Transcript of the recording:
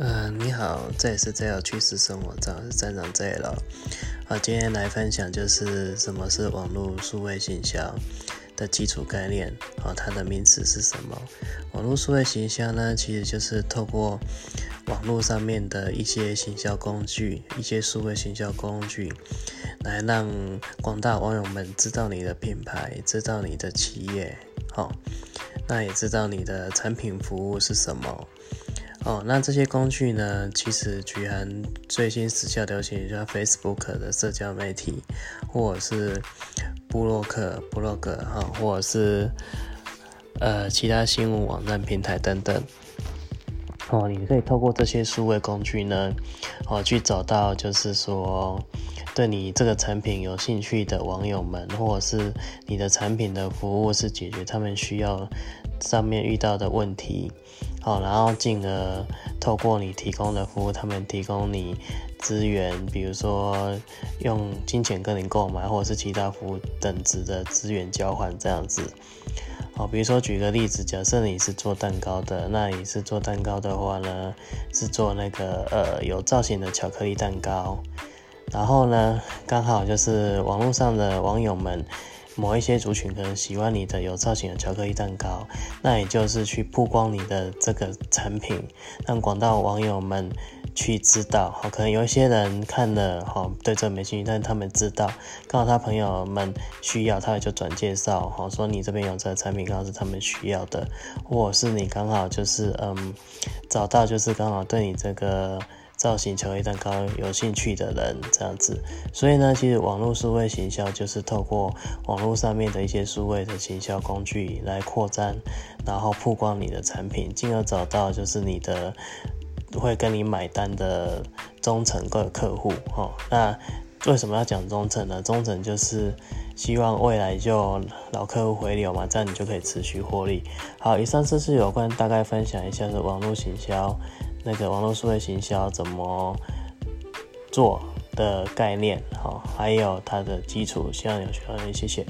好，这里是最有趣事生活照，是站长 J 了。好，今天来分享就是什么是网络数位行销的基础概念。好，它的名词是什么？网络数位行销呢，其实就是透过网络上面的一些行销工具，一些数位行销工具，来让广大网友们知道你的品牌，知道你的企业，好，那也知道你的产品服务是什么。哦，那这些工具呢，其实举含最新时下流行，像 Facebook 的社交媒体，或者是布洛克、布洛格哈，或者是呃其他新闻网站平台等等。哦，你可以透过这些数位工具呢，哦去找到就是说对你这个产品有兴趣的网友们，或者是你的产品的服务是解决他们需要上面遇到的问题。哦，然后进而透过你提供的服务，他们提供你资源，比如说用金钱跟你购买，或者是其他服务等值的资源交换这样子。好，比如说举个例子，假设你是做蛋糕的，那你是做蛋糕的话呢，是做那个呃有造型的巧克力蛋糕，然后呢，刚好就是网络上的网友们。某一些族群可能喜欢你的有造型的巧克力蛋糕，那也就是去曝光你的这个产品，让广大网友们去知道。好，可能有一些人看了，哈，对这没兴趣，但是他们知道，刚好他朋友们需要，他也就转介绍，好，说你这边有这个产品，刚好是他们需要的，或是你刚好就是嗯，找到就是刚好对你这个。造型巧克力蛋糕有兴趣的人这样子，所以呢，其实网络数位行销就是透过网络上面的一些数位的行销工具来扩展，然后曝光你的产品，进而找到就是你的会跟你买单的忠诚个客户。那为什么要讲忠诚呢？忠诚就是希望未来就老客户回流嘛，这样你就可以持续获利。好，以上这是有关大概分享一下是网络行销。那个网络数位行销怎么做的概念，好，还有它的基础，希望有学到，谢谢。